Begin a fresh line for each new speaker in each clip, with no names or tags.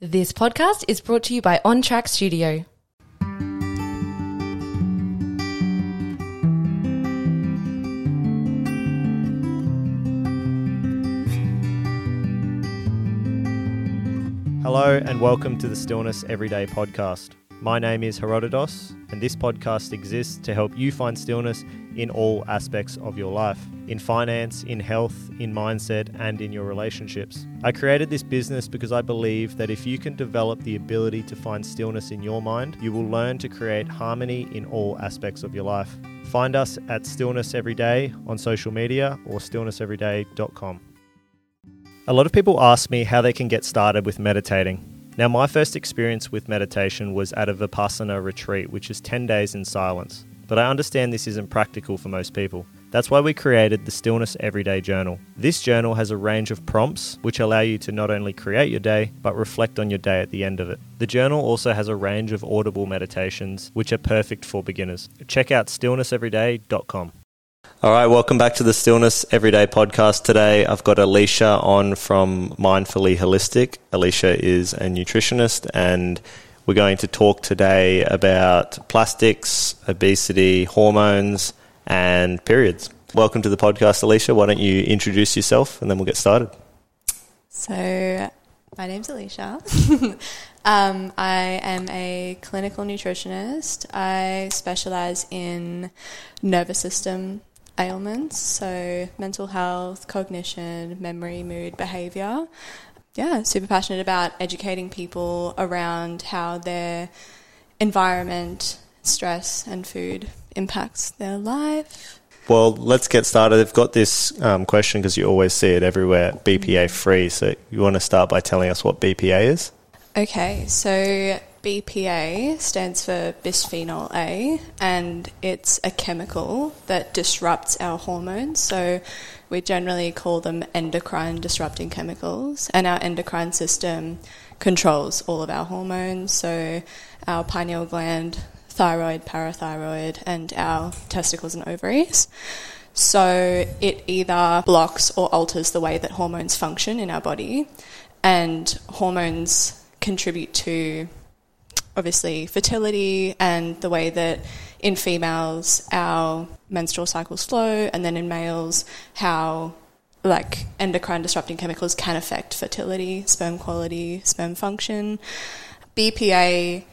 This podcast is brought to you by On Track Studio.
Hello and welcome to the Stillness Everyday podcast. My name is Herodotos, and this podcast exists to help you find stillness in all aspects of your life in finance, in health, in mindset, and in your relationships. I created this business because I believe that if you can develop the ability to find stillness in your mind, you will learn to create harmony in all aspects of your life. Find us at Stillness Everyday on social media or stillnesseveryday.com. A lot of people ask me how they can get started with meditating. Now, my first experience with meditation was at a Vipassana retreat, which is 10 days in silence. But I understand this isn't practical for most people. That's why we created the Stillness Everyday Journal. This journal has a range of prompts which allow you to not only create your day, but reflect on your day at the end of it. The journal also has a range of audible meditations which are perfect for beginners. Check out stillnesseveryday.com. All right, welcome back to the Stillness Everyday podcast. Today I've got Alicia on from Mindfully Holistic. Alicia is a nutritionist and we're going to talk today about plastics, obesity, hormones, and periods. Welcome to the podcast, Alicia. Why don't you introduce yourself and then we'll get started?
So, my name's Alicia. um, I am a clinical nutritionist. I specialize in nervous system ailments, so mental health, cognition, memory, mood, behavior. Yeah, super passionate about educating people around how their environment, stress, and food impacts their life.
Well, let's get started. I've got this um, question because you always see it everywhere BPA free. So, you want to start by telling us what BPA is?
Okay, so BPA stands for bisphenol A, and it's a chemical that disrupts our hormones. So we generally call them endocrine disrupting chemicals, and our endocrine system controls all of our hormones. So our pineal gland, thyroid, parathyroid, and our testicles and ovaries. So it either blocks or alters the way that hormones function in our body, and hormones contribute to obviously fertility and the way that in females our menstrual cycles flow, and then in males how like endocrine disrupting chemicals can affect fertility, sperm quality, sperm function. BPA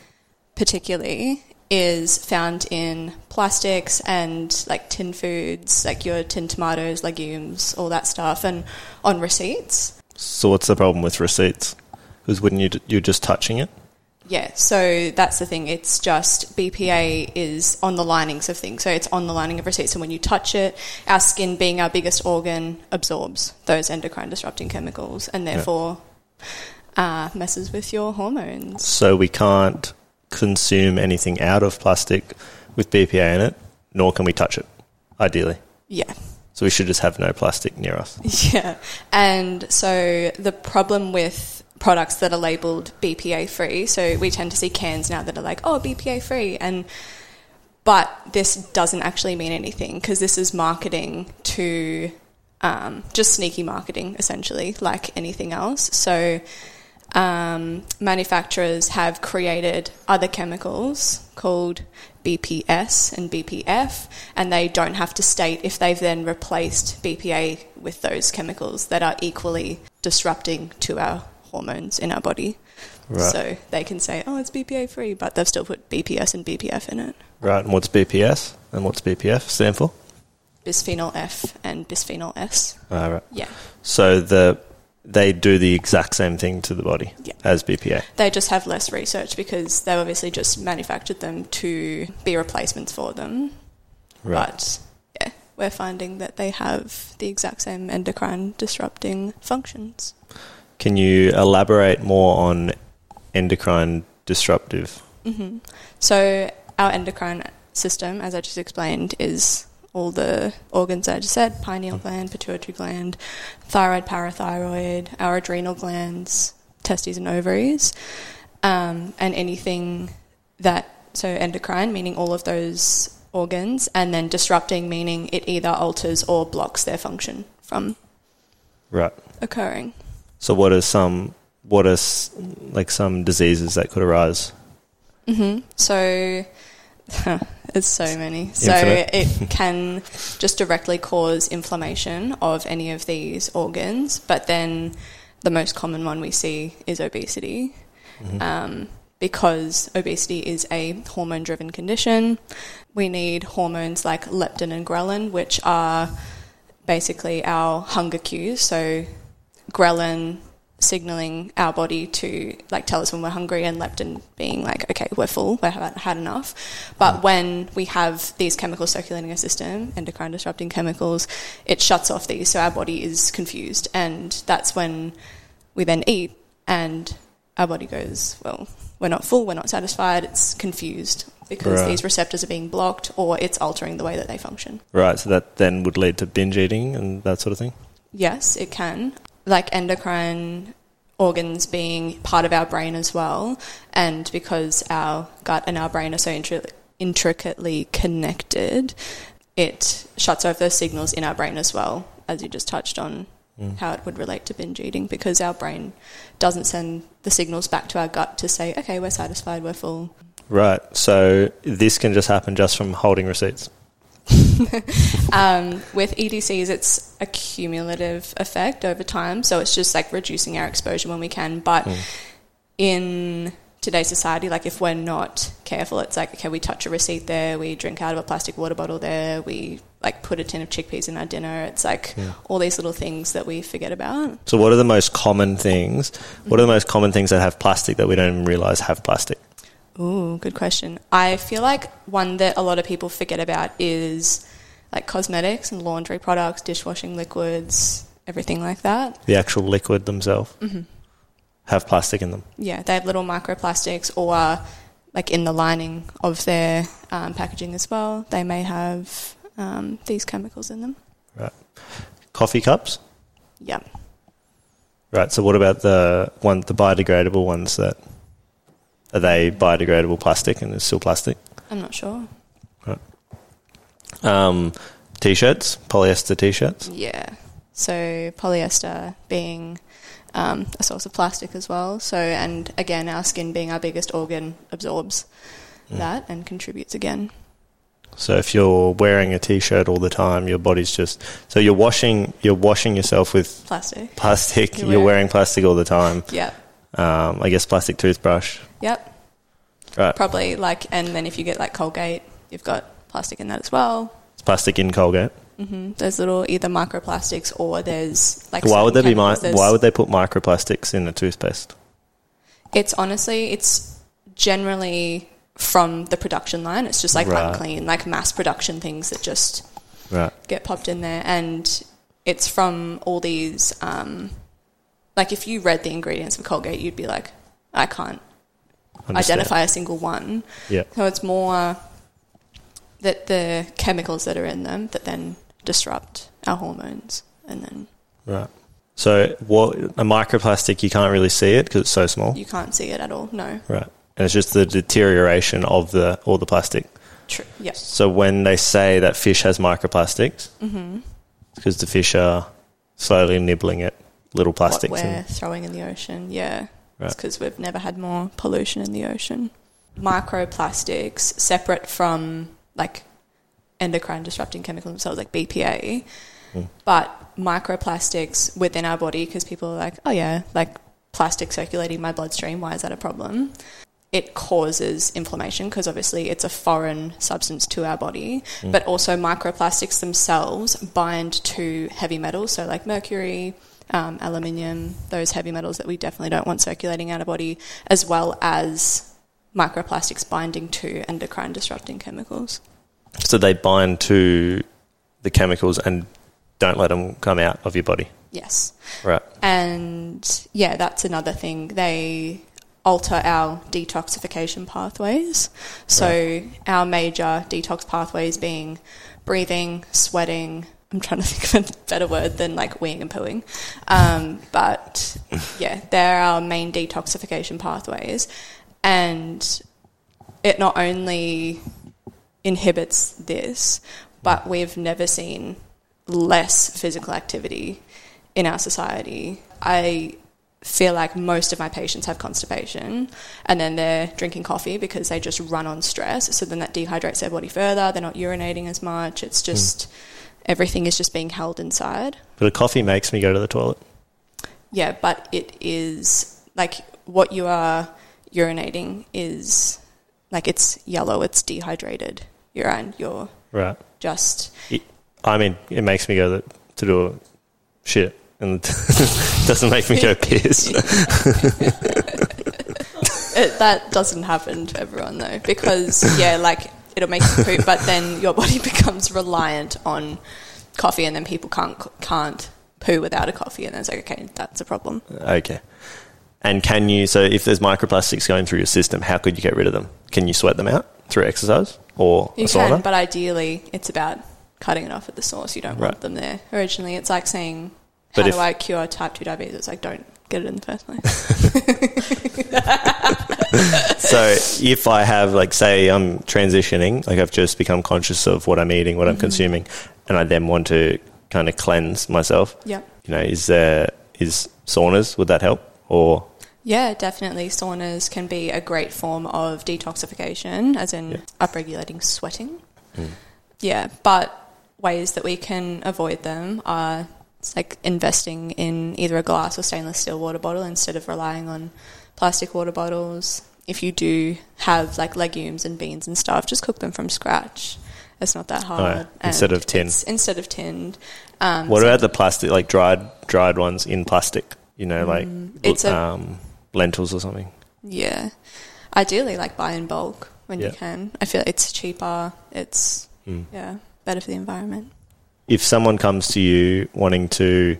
particularly is found in plastics and like tin foods, like your tin tomatoes, legumes, all that stuff, and on receipts.
So, what's the problem with receipts? Because wouldn't you you're just touching it?
Yeah, so that's the thing. It's just BPA is on the linings of things. So it's on the lining of receipts. And when you touch it, our skin, being our biggest organ, absorbs those endocrine disrupting chemicals and therefore yeah. uh, messes with your hormones.
So we can't consume anything out of plastic with BPA in it, nor can we touch it, ideally.
Yeah.
So we should just have no plastic near us.
Yeah. And so the problem with products that are labeled BPA free. So we tend to see cans now that are like, oh, BPA free. And but this doesn't actually mean anything because this is marketing to um, just sneaky marketing, essentially, like anything else. So um, manufacturers have created other chemicals called BPS and BPF, and they don't have to state if they've then replaced BPA with those chemicals that are equally disrupting to our hormones in our body. Right. So they can say, oh, it's BPA free, but they've still put BPS and BPF in it.
Right. And what's BPS and what's BPF stand for?
Bisphenol F and bisphenol S.
Ah, right.
Yeah.
So the they do the exact same thing to the body
yeah.
as BPA.
They just have less research because they obviously just manufactured them to be replacements for them. Right. But yeah, we're finding that they have the exact same endocrine disrupting functions.
Can you elaborate more on endocrine disruptive?
Mm-hmm. So, our endocrine system, as I just explained, is all the organs I just said pineal gland, pituitary gland, thyroid, parathyroid, our adrenal glands, testes, and ovaries. Um, and anything that, so endocrine, meaning all of those organs, and then disrupting, meaning it either alters or blocks their function from
right.
occurring.
So, what are some what are like some diseases that could arise?
hmm So there's so many. So
Infinite.
it can just directly cause inflammation of any of these organs, but then the most common one we see is obesity. Um, because obesity is a hormone driven condition, we need hormones like leptin and ghrelin, which are basically our hunger cues. So, ghrelin signaling our body to like tell us when we're hungry and leptin being like okay we're full. We haven't had enough. But mm. when we have these chemicals circulating in our system endocrine disrupting chemicals it shuts off these so our body is confused. And that's when we then eat and our body goes well we're not full. We're not satisfied. It's confused because
Right.
these receptors are being blocked or it's altering the way that they function.
Right, so that then would lead to binge eating and that sort of thing.
Yes, it can. Like endocrine organs being part of our brain as well, and because our gut and our brain are so intri- intricately connected, it shuts off those signals in our brain as well, as you just touched on mm. how it would relate to binge eating, because our brain doesn't send the signals back to our gut to say, okay, we're satisfied, we're full.
Right, so this can just happen just from holding receipts.
Um, with EDCs, it's a cumulative effect over time, so it's just like reducing our exposure when we can. But in today's society, like if we're not careful, it's like okay, we touch a receipt there, we drink out of a plastic water bottle there, we like put a tin of chickpeas in our dinner. It's like all these little things that we forget about.
So, what are the most common things? What are the most common things that have plastic that we don't even realize have plastic?
Ooh, good question. I feel like one that a lot of people forget about is like cosmetics and laundry products, dishwashing liquids, everything like that.
The actual liquid themselves have plastic in them.
Yeah, they have little microplastics or like in the lining of their um, packaging as well. They may have um, these chemicals in them.
Right. Coffee cups.
Yeah.
Right. So, what about the one, the biodegradable ones? That are they biodegradable plastic and it's still plastic?
I'm not sure.
Um, t-shirts, polyester t-shirts.
Yeah. So polyester being um, a source of plastic as well. So, and again, our skin being our biggest organ absorbs that and contributes again.
So if you're wearing a t-shirt all the time, your body's just so you're washing you're washing yourself with
Plastic.
plastic.
You're
You're,
wearing-
wearing plastic all the time.
Yep.
Um, I guess plastic toothbrush.
Yep.
Right.
Probably like, and then if you get like Colgate, you've got plastic in that as well.
It's plastic in Colgate.
Mm-hmm. There's little either microplastics or there's like.
why would there be mi- Why would they put microplastics in a toothpaste?
It's honestly, it's generally from the production line. It's just like
Right.
unclean, like mass production things that just
Right.
get popped in there, and it's from all these. Um, like if you read the ingredients of Colgate, you'd be like, I can't
Understand.
identify a single one.
Yeah.
So it's more that the chemicals that are in them that then disrupt our hormones, and then
Right. So what a microplastic you can't really see it because it's so small.
you can't see it at all. No,
Right. And it's just the deterioration of the all the plastic.
true. Yes.
So when they say that fish has microplastics,
Mm-hmm.
because the fish are slowly nibbling at little plastics.
what we're
and,
throwing in the ocean. Yeah,
Right.
it's because we've never had more pollution in the ocean. Microplastics, separate from like endocrine disrupting chemicals themselves, like BPA,
Mm.
but microplastics within our body, because people are like, oh yeah, like plastic circulating my bloodstream. Why is that a problem? It causes inflammation because obviously it's a foreign substance to our body,
Mm.
but also microplastics themselves bind to heavy metals, so like mercury, um, aluminium, those heavy metals that we definitely don't want circulating in our body, as well as microplastics binding to endocrine disrupting chemicals.
so they bind to the chemicals and don't let them come out of your body.
Yes.
Right.
And yeah, that's another thing. They alter our detoxification pathways. So, our major detox pathways being breathing, sweating. I'm trying to think of a better word than like weeing and pooing. Um, but yeah, they're our main detoxification pathways. And it not only inhibits this, but we've never seen less physical activity in our society. I feel like most of my patients have constipation and then they're drinking coffee because they just run on stress. So then that dehydrates their body further. They're not urinating as much. It's just everything is just being held inside.
But a coffee makes me go to the toilet.
Yeah, but it is like what you are urinating is like it's yellow, it's dehydrated urine. You're
Right.
just
It, I mean, it makes me go to, to do shit. And doesn't make me go piss.
it, that doesn't happen to everyone though because yeah, like it'll make you poop, but then your body becomes reliant on coffee, and then people can't can't poo without a coffee, and then it's like okay, that's a problem.
Okay. And can you, so if there's microplastics going through your system, how could you get rid of them? Can you sweat them out through exercise or
You can, but ideally, it's about cutting it off at the source. You don't
Right.
want them there. Originally, it's like saying,
But
"How
if-
do I cure type two diabetes?" It's like, don't get it in the first place.
so if I have, like, say I'm transitioning, like I've just become conscious of what I'm eating, what I'm mm-hmm. consuming, and I then want to kind of cleanse myself,
yeah,
you know, is there, is saunas, would that help? Or,
yeah, definitely. Saunas can be a great form of detoxification, as in
Yeah.
upregulating sweating. Hmm. Yeah, but ways that we can avoid them are it's like investing in either a glass or stainless steel water bottle instead of relying on plastic water bottles. If you do have like legumes and beans and stuff, just cook them from scratch. It's not that hard.
Oh. Instead of tin.
Instead of tinned. Um,
what
so
about the plastic, like dried, dried ones in plastic, you know, like
Mm, it's a-
um, lentils or something?
Yeah. Ideally, like buy in bulk when
Yeah.
you can. I feel like it's cheaper. It's
Mm.
yeah better for the environment.
If someone comes to you wanting to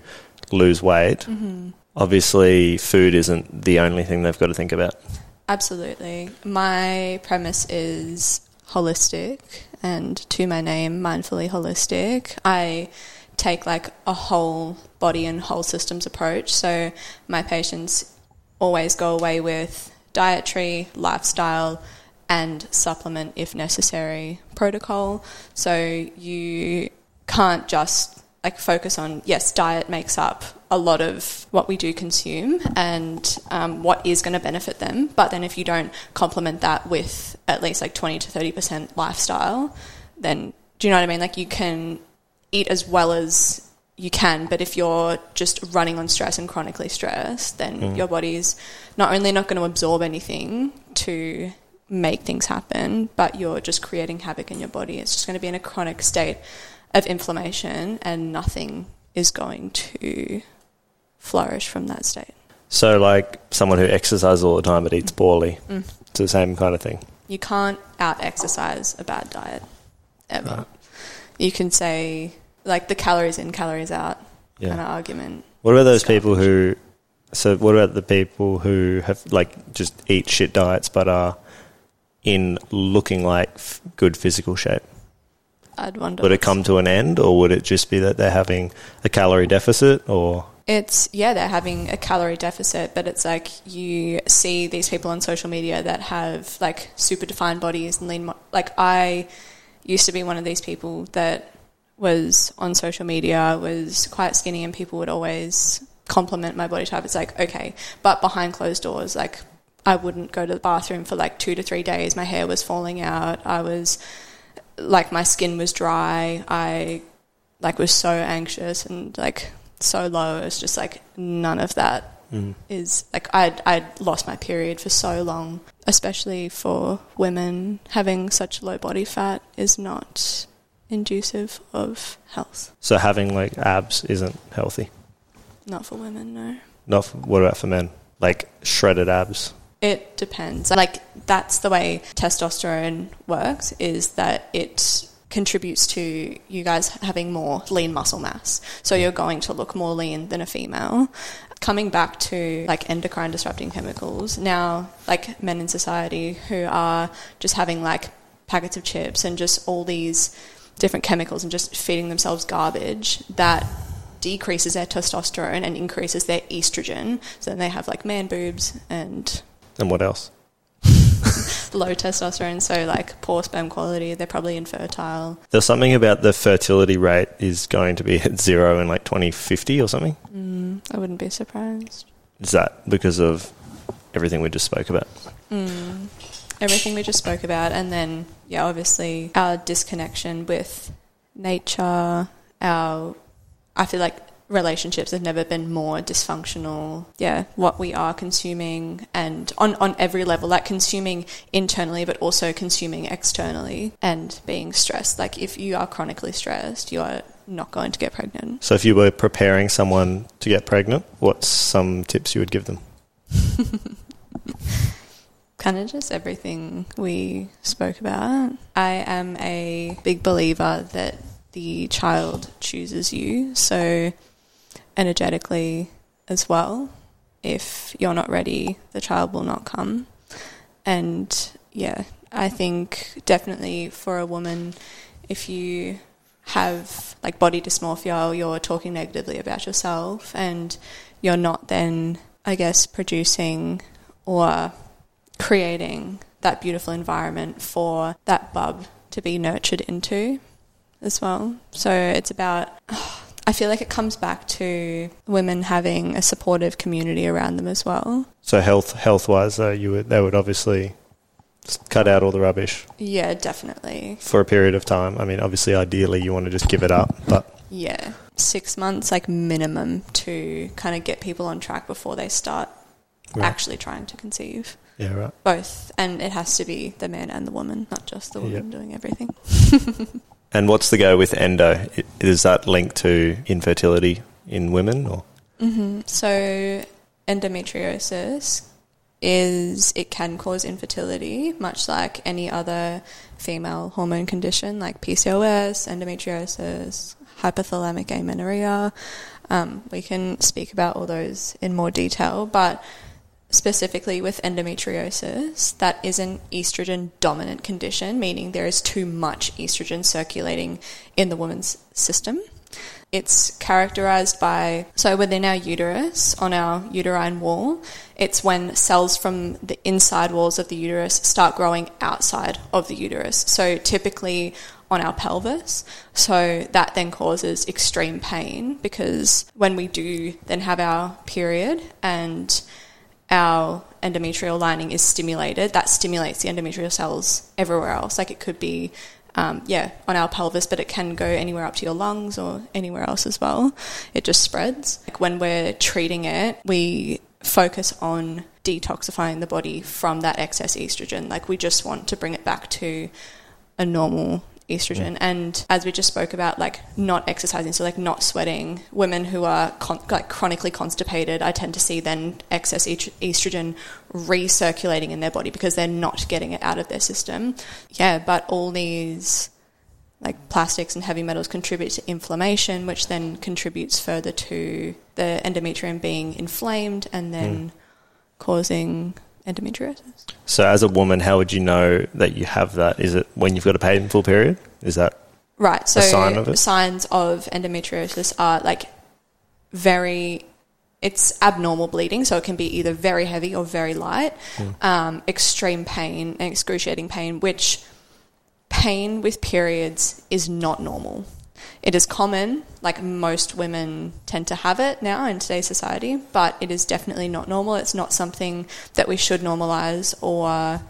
lose weight,
Mm-hmm.
obviously food isn't the only thing they've got to think about.
Absolutely. My premise is holistic, and to my name, mindfully holistic. I take like a whole body and whole systems approach. So my patients always go away with dietary, lifestyle, and supplement if necessary protocol. So you can't just like focus on yes, diet makes up a lot of what we do consume and um, what is going to benefit them. But then if you don't complement that with at least like twenty to thirty percent lifestyle, then do you know what I mean? Like you can eat as well as you can, but if you're just running on stress and chronically stressed, then your body's not only not going to absorb anything to make things happen, but you're just creating havoc in your body. It's just going to be in a chronic state of inflammation, and nothing is going to flourish from that state.
So, like someone who exercises all the time but eats poorly,
Mm.
it's the same kind of thing.
You can't out exercise a bad diet ever. You can say like the calories in, calories out
Yeah.
kind of argument.
What about those people who? So, what about the people who have like just eat shit diets but are in looking like f- good physical shape?
I'd wonder.
Would it come to an end, or would it just be that they're having a calorie deficit, or
It's yeah, they're having a calorie deficit, but it's like you see these people on social media that have like super defined bodies and lean. Mo- like I used to be one of these people that was on social media was quite skinny, and people would always compliment my body type. It's like okay, but behind closed doors, like I wouldn't go to the bathroom for like two to three days. My hair was falling out. I was like my skin was dry. I like was so anxious and like so low. It's just like none of that mm. is like I'd I'd lost my period for so long, especially for women having such low body fat is not inducive of health.
so having like abs isn't healthy?
Not for women, no.
Not for, what about for men? Like shredded abs.
It depends. Like that's the way testosterone works is that it contributes to you guys having more lean muscle mass. So you're going to look more lean than a female. Coming back to like endocrine disrupting chemicals, now like men in society who are just having like packets of chips and just all these different chemicals and just feeding themselves garbage that decreases their testosterone and increases their estrogen. So then they have like man boobs and
And what else?
low testosterone, so like poor sperm quality. They're probably infertile.
There's something about the fertility rate is going to be at zero in like 2050 or something.
I wouldn't be surprised.
is that because of everything we just spoke about?
Mm, everything we just spoke about, and then yeah, obviously our disconnection with nature. Our, I feel like relationships have never been more dysfunctional. Yeah, what we are consuming and on, on every level, like consuming internally, but also consuming externally and being stressed. Like if you are chronically stressed, you are not going to get pregnant.
So if you were preparing someone to get pregnant, what's some tips you would give them?
kind of just everything we spoke about. I am a big believer that the child chooses you. So energetically as well. If you're not ready, the child will not come. And yeah, I think definitely for a woman, if you have like body dysmorphia or you're talking negatively about yourself and you're not then, I guess, producing or creating that beautiful environment for that bub to be nurtured into as well. So it's about. Oh, I feel like it comes back to women having a supportive community around them as well.
So health health wise, though, you would they would obviously cut out all the rubbish.
Yeah, definitely.
For a period of time. I mean, obviously, ideally, you want to just give it up, but
yeah, six months like minimum to kind of get people on track before they start right. actually trying to conceive.
Yeah, right.
Both, and it has to be the man and the woman, not just the woman yep. doing everything.
And what's the go with endo? Is that linked to infertility in women or?
Mm-hmm. So endometriosis is it can cause infertility, much like any other female hormone condition like PCOS, endometriosis, hypothalamic amenorrhea. Um, we can speak about all those in more detail, but specifically with endometriosis, that is an estrogen dominant condition, meaning there is too much estrogen circulating in the woman's system. It's characterized by, so within our uterus, on our uterine wall, it's when cells from the inside walls of the uterus start growing outside of the uterus. So typically on our pelvis. So that then causes extreme pain because when we do then have our period and our endometrial lining is stimulated, that stimulates the endometrial cells everywhere else. Like it could be, um, yeah, on our pelvis, but it can go anywhere up to your lungs or anywhere else as well. It just spreads. Like when we're treating it, we focus on detoxifying the body from that excess estrogen. Like we just want to bring it back to a normal estrogen. Mm. And as we just spoke about, like not exercising, so like not sweating, women who are con- like chronically constipated, I tend to see then excess estrogen recirculating in their body because they're not getting it out of their system. Yeah, but all these like plastics and heavy metals contribute to inflammation, which then contributes further to the endometrium being inflamed and then mm. causing endometriosis.
So, as a woman, how would you know that you have that? Is it when you've got a painful period? Is that
right? So, sign of signs of endometriosis are like very. It's abnormal bleeding, so it can be either very heavy or very light. Mm. Um, extreme pain and excruciating pain, which pain with periods is not normal. It is common, like most women tend to have it now in today's society, but it is definitely not normal. It's not something that we should normalize or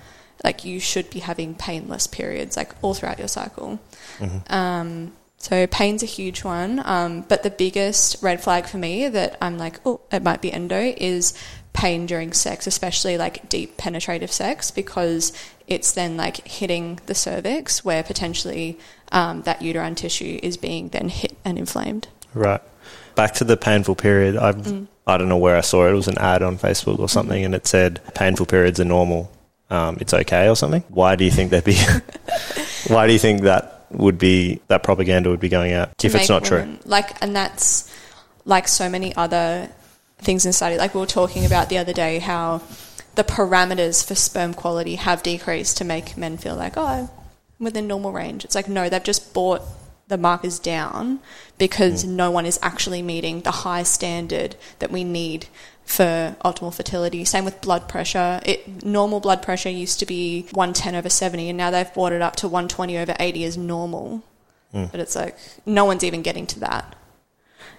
like you should be having painless periods like all throughout your cycle. Mm-hmm. Um, so pain's a huge one, um, but the biggest red flag for me that I'm like, oh, it might be endo is pain during sex, especially like deep penetrative sex, because it's then like hitting the cervix where potentially um, that uterine tissue is being then hit and inflamed.
Right. Back to the painful period. I mm. I don't know where I saw it. It was an ad on Facebook or something, mm. and it said painful periods are normal. Um, it's okay or something. Why do you think that be? why do you think that would be that propaganda would be going out if it's not women,
true? Like, and that's like so many other things in study. Like we were talking about the other day, how the parameters for sperm quality have decreased to make men feel like, oh, I'm within normal range. It's like, no, they've just brought the markers down because mm. no one is actually meeting the high standard that we need for optimal fertility. Same with blood pressure. It, normal blood pressure used to be 110 over 70, and now they've brought it up to 120 over 80 as normal. Mm. But it's like no one's even getting to that.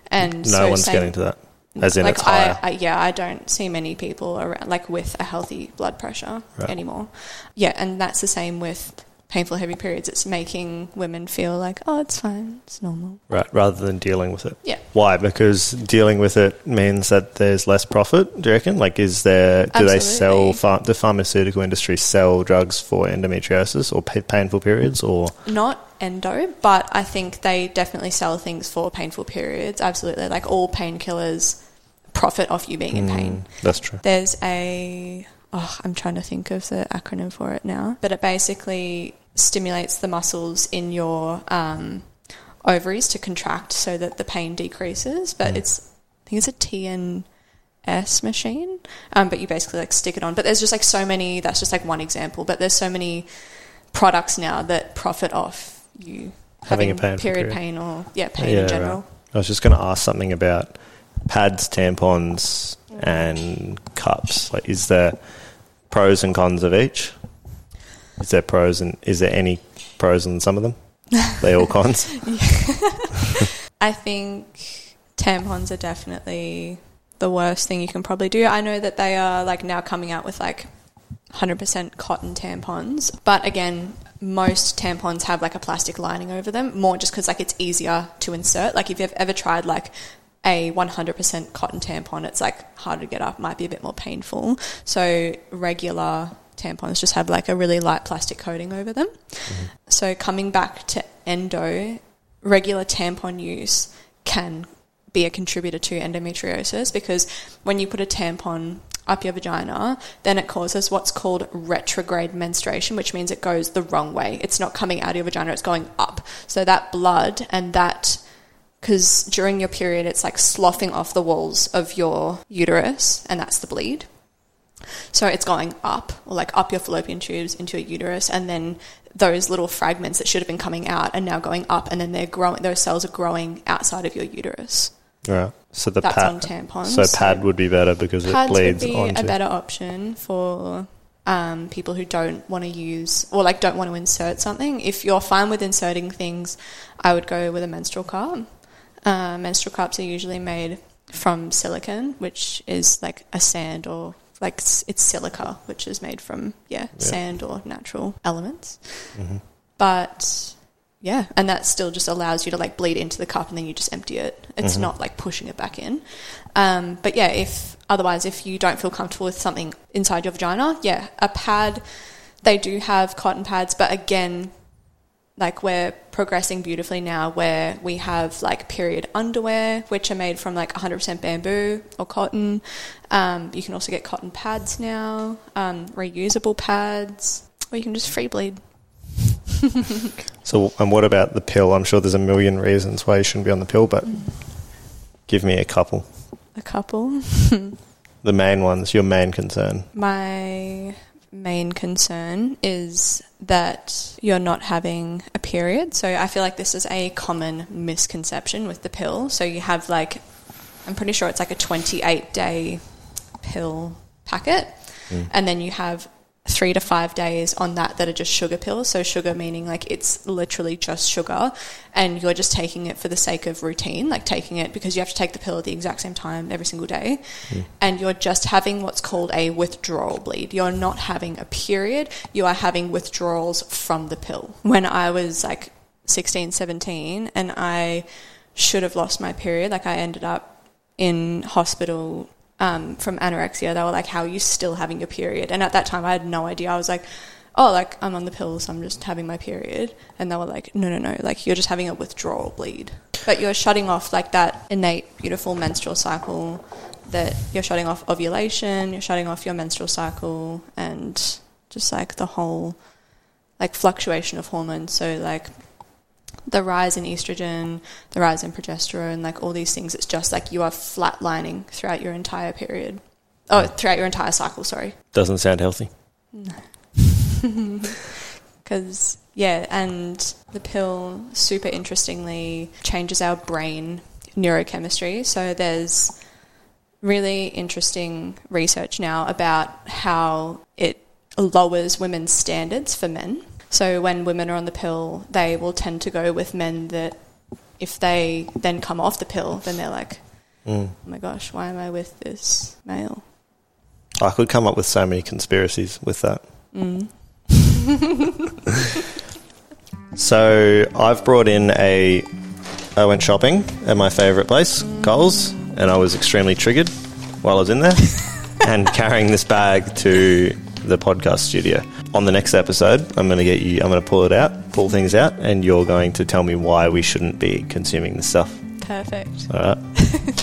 And
no so one's getting to that. As in
like
it's higher.
I, I, yeah, I don't see many people around like with a healthy blood pressure
Right.
anymore. Yeah, and that's the same with painful heavy periods. It's making women feel like, oh, it's fine, it's normal.
Right, rather than dealing with it.
Yeah.
Why? Because dealing with it means that there's less profit. Do you reckon? Like, is there? Do they sell?
Absolutely.
Ph- the pharmaceutical industry sell drugs for endometriosis or pa- painful periods? Or
Not endo, but I think they definitely sell things for painful periods. Absolutely, like all painkillers profit off you being in pain.
Mm, that's true.
There's a oh, I'm trying to think of the acronym for it now, but it basically stimulates the muscles in your um, ovaries to contract so that the pain decreases. But
Mm.
it's I think it's a TNS machine, um, but you basically like stick it on. But there's just like so many. That's just like one example. But there's so many products now that profit off you
Having
having,
a painful
period
period.
pain or yeah pain
Yeah,
in general.
right. I was just going to ask something about pads, tampons, and cups. Like, is there pros and cons of each? Is there pros and is there any pros in some of them? they all cons.
I think tampons are definitely the worst thing you can probably do. I know that they are like now coming out with like 100% cotton tampons, but again, most tampons have like a plastic lining over them, more just because like it's easier to insert. Like if you've ever tried like a 100% cotton tampon, it's like harder to get up, might be a bit more painful. So regular tampons just have like a really light plastic coating over them. Mm-hmm. So coming back to endo, regular tampon use can be a contributor to endometriosis because when you put a tampon up your vagina, then it causes what's called retrograde menstruation, which means it goes the wrong way. It's not coming out of your vagina, it's going up. So that blood and that because during your period it's like sloughing off the walls of your uterus and that's the bleed. So it's going up, or like up your fallopian tubes into your uterus, and then those little fragments that should have been coming out are now going up, and then they're growing. Those cells are growing outside of your uterus.
Right. So the
That's
pad,
on tampons.
So pad would be better because it
Pads would
bleeds
be
onto.
a better option for um, people who don't want to use or like don't want to insert something. If you're fine with inserting things, I would go with a menstrual cup. Uh, menstrual cups are usually made from silicon, which is like a sand or like it's silica, which is made from yeah, sand or natural elements.
Mhm.
But yeah, and that still just allows you to like bleed into the cup and then you just empty it. It's
Mhm.
not like pushing it back in. Um, but yeah, if otherwise, if you don't feel comfortable with something inside your vagina, yeah, a pad. They do have cotton pads, but again, like we're progressing beautifully now where we have like period underwear which are made from like 100% bamboo or cotton um, you can also get cotton pads now um, reusable pads or you can just free bleed
So, and what about the pill? I'm sure there's a million reasons why you shouldn't be on the pill, but give me a couple.
a couple
The main ones, your main concern.
my main concern is that you're not having a period. So I feel like this is a common misconception with the pill. So you have like, I'm pretty sure it's like a 28 day pill packet, mm. and then you have three to five days on that that are just sugar pills. So sugar meaning like it's literally just sugar, and you're just taking it for the sake of routine, like taking it because you have to take the pill at the exact same time every single day, hmm. and you're just having what's called a withdrawal bleed. You're not having a period. You are having withdrawals from the pill. When I was like 16, 17, and I should have lost my period, like I ended up in hospital um, from anorexia. They were like, "How are you still having your period?" And at that time, I had no idea. I was like, "Oh, like I'm on the pills. I'm just having my period." And they were like, "No, no, no. Like you're just having a withdrawal bleed, but you're shutting off like that innate, beautiful menstrual cycle. That you're shutting off ovulation. You're shutting off your menstrual cycle, and just like the whole like fluctuation of hormones. So like the rise in estrogen, the rise in progesterone, like all these things. It's just like you are flatlining throughout your entire period. Oh, throughout your entire cycle, sorry.
Doesn't sound healthy.
Because, yeah, and the pill, super interestingly, changes our brain neurochemistry. So there's really interesting research now about how it lowers women's standards for men. So when women are on the pill, they will tend to go with men that if they then come off the pill, then they're like, oh my gosh, why am I with this male?
I could come up with so many conspiracies with that.
Mm.
So I've brought in a. I went shopping at my favourite place, Coles, and I was extremely triggered while I was in there, and carrying this bag to the podcast studio. On the next episode, I'm going to get you. I'm going to pull it out, pull things out, and you're going to tell me why we shouldn't be consuming this stuff.
Perfect.
All right.